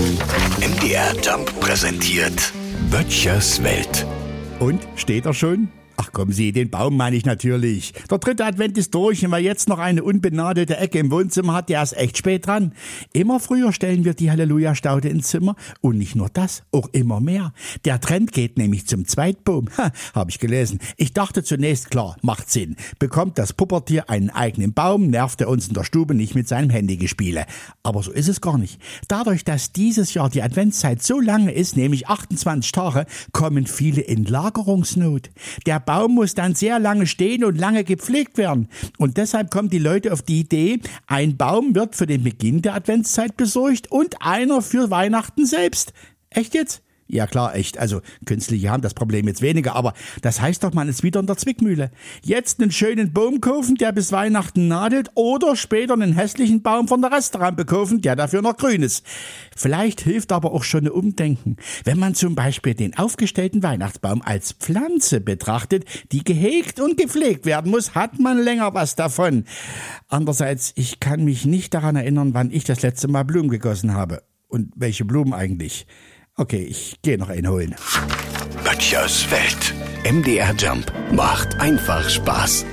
MDR Jump präsentiert Böttchers Welt. Und steht er schon? Kommen Sie, den Baum meine ich natürlich. Der dritte Advent ist durch und wer jetzt noch eine unbenadelte Ecke im Wohnzimmer hat, der ist echt spät dran. Immer früher stellen wir die Halleluja-Staude ins Zimmer und nicht nur das, auch immer mehr. Der Trend geht nämlich zum Zweitbaum. Ha, hab ich gelesen. Ich dachte zunächst, klar, macht Sinn. Bekommt das Puppertier einen eigenen Baum, nervt er uns in der Stube nicht mit seinem Handygespiele. Aber so ist es gar nicht. Dadurch, dass dieses Jahr die Adventszeit so lange ist, nämlich 28 Tage, kommen viele in Lagerungsnot. Der Baum muss dann sehr lange stehen und lange gepflegt werden. Und deshalb kommen die Leute auf die Idee, ein Baum wird für den Beginn der Adventszeit besorgt und einer für Weihnachten selbst. Echt jetzt? Ja klar, echt. Also künstliche haben das Problem jetzt weniger, aber das heißt doch, man ist wieder in der Zwickmühle. Jetzt einen schönen Baum kaufen, der bis Weihnachten nadelt, oder später einen hässlichen Baum von der Restaurant kaufen, der dafür noch grün ist. Vielleicht hilft aber auch schon ein Umdenken. Wenn man zum Beispiel den aufgestellten Weihnachtsbaum als Pflanze betrachtet, die gehegt und gepflegt werden muss, hat man länger was davon. Andererseits, ich kann mich nicht daran erinnern, wann ich das letzte Mal Blumen gegossen habe. Und welche Blumen eigentlich? Okay, ich gehe noch einen holen. Böttchers Welt. MDR Jump macht einfach Spaß.